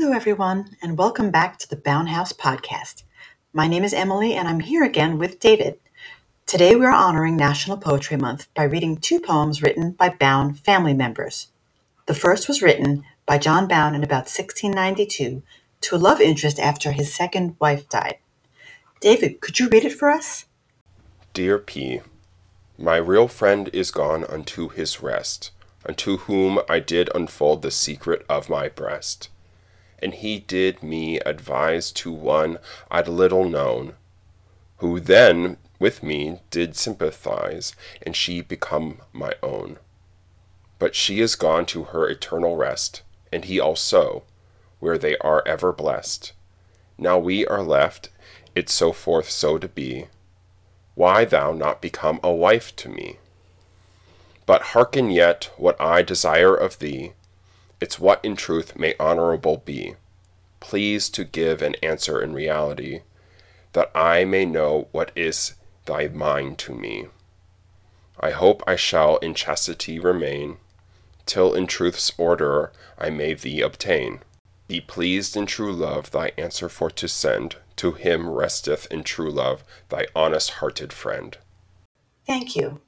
Hello, everyone, and welcome back to the Bowne House podcast. My name is Emily, and I'm here again with David. Today, we are honoring National Poetry Month by reading two poems written by Bowne family members. The first was written by John Bowne in about 1692 to a love interest after his second wife died. David, could you read it for us? Dear P, My real friend is gone unto his rest, unto whom I did unfold the secret of my breast and he did me advise to one I'd little known, who then with me did sympathize, and she become my own. But she is gone to her eternal rest, and he also, where they are ever blessed. Now we are left, it so forth so to be. Why thou not become a wife to me? But hearken yet what I desire of thee, it's what in truth may honorable be. Please to give an answer in reality, that I may know what is thy mind to me. I hope I shall in chastity remain, till in truth's order I may thee obtain. Be pleased in true love thy answer for to send, to him resteth in true love thy honest hearted friend. Thank you.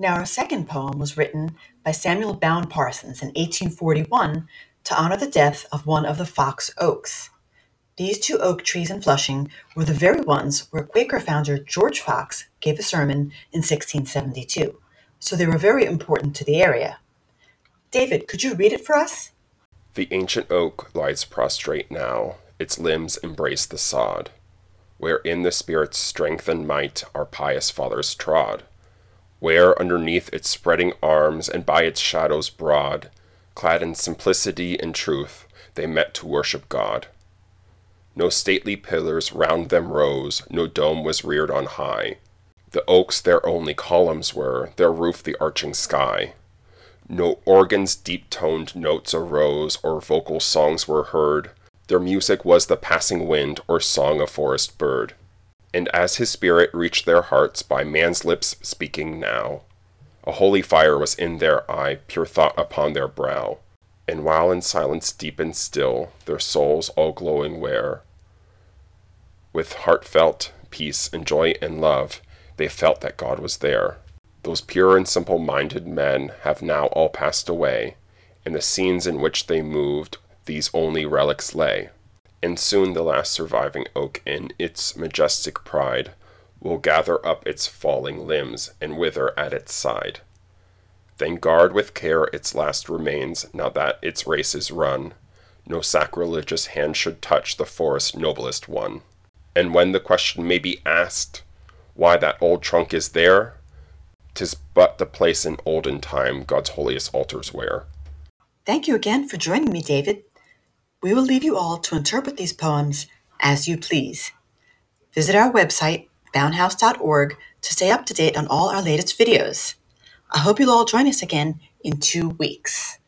Now, our second poem was written by Samuel Bowne Parsons in 1841 to honor the death of one of the Fox oaks. These two oak trees in Flushing were the very ones where Quaker founder George Fox gave a sermon in 1672, so they were very important to the area. David, could you read it for us? The ancient oak lies prostrate now, its limbs embrace the sod, where in the Spirit's strength and might our pious fathers trod where underneath its spreading arms and by its shadows broad, clad in simplicity and truth, they met to worship God. No stately pillars round them rose, no dome was reared on high. The oaks their only columns were, their roof the arching sky. No organ's deep toned notes arose, or vocal songs were heard. Their music was the passing wind, or song of forest bird. And as his spirit reached their hearts by man's lips speaking now, a holy fire was in their eye, pure thought upon their brow. And while in silence deep and still, their souls all glowing were, with heartfelt peace and joy and love, they felt that God was there. Those pure and simple minded men have now all passed away, and the scenes in which they moved, these only relics lay and soon the last surviving oak in its majestic pride will gather up its falling limbs and wither at its side. Then guard with care its last remains, now that its race is run. No sacrilegious hand should touch the forest's noblest one. And when the question may be asked, why that old trunk is there, 'tis but the place in olden time God's holiest altars were. Thank you again for joining me, David. We will leave you all to interpret these poems as you please. Visit our website, bownehouse.org, to stay up to date on all our latest videos. I hope you'll all join us again in two weeks.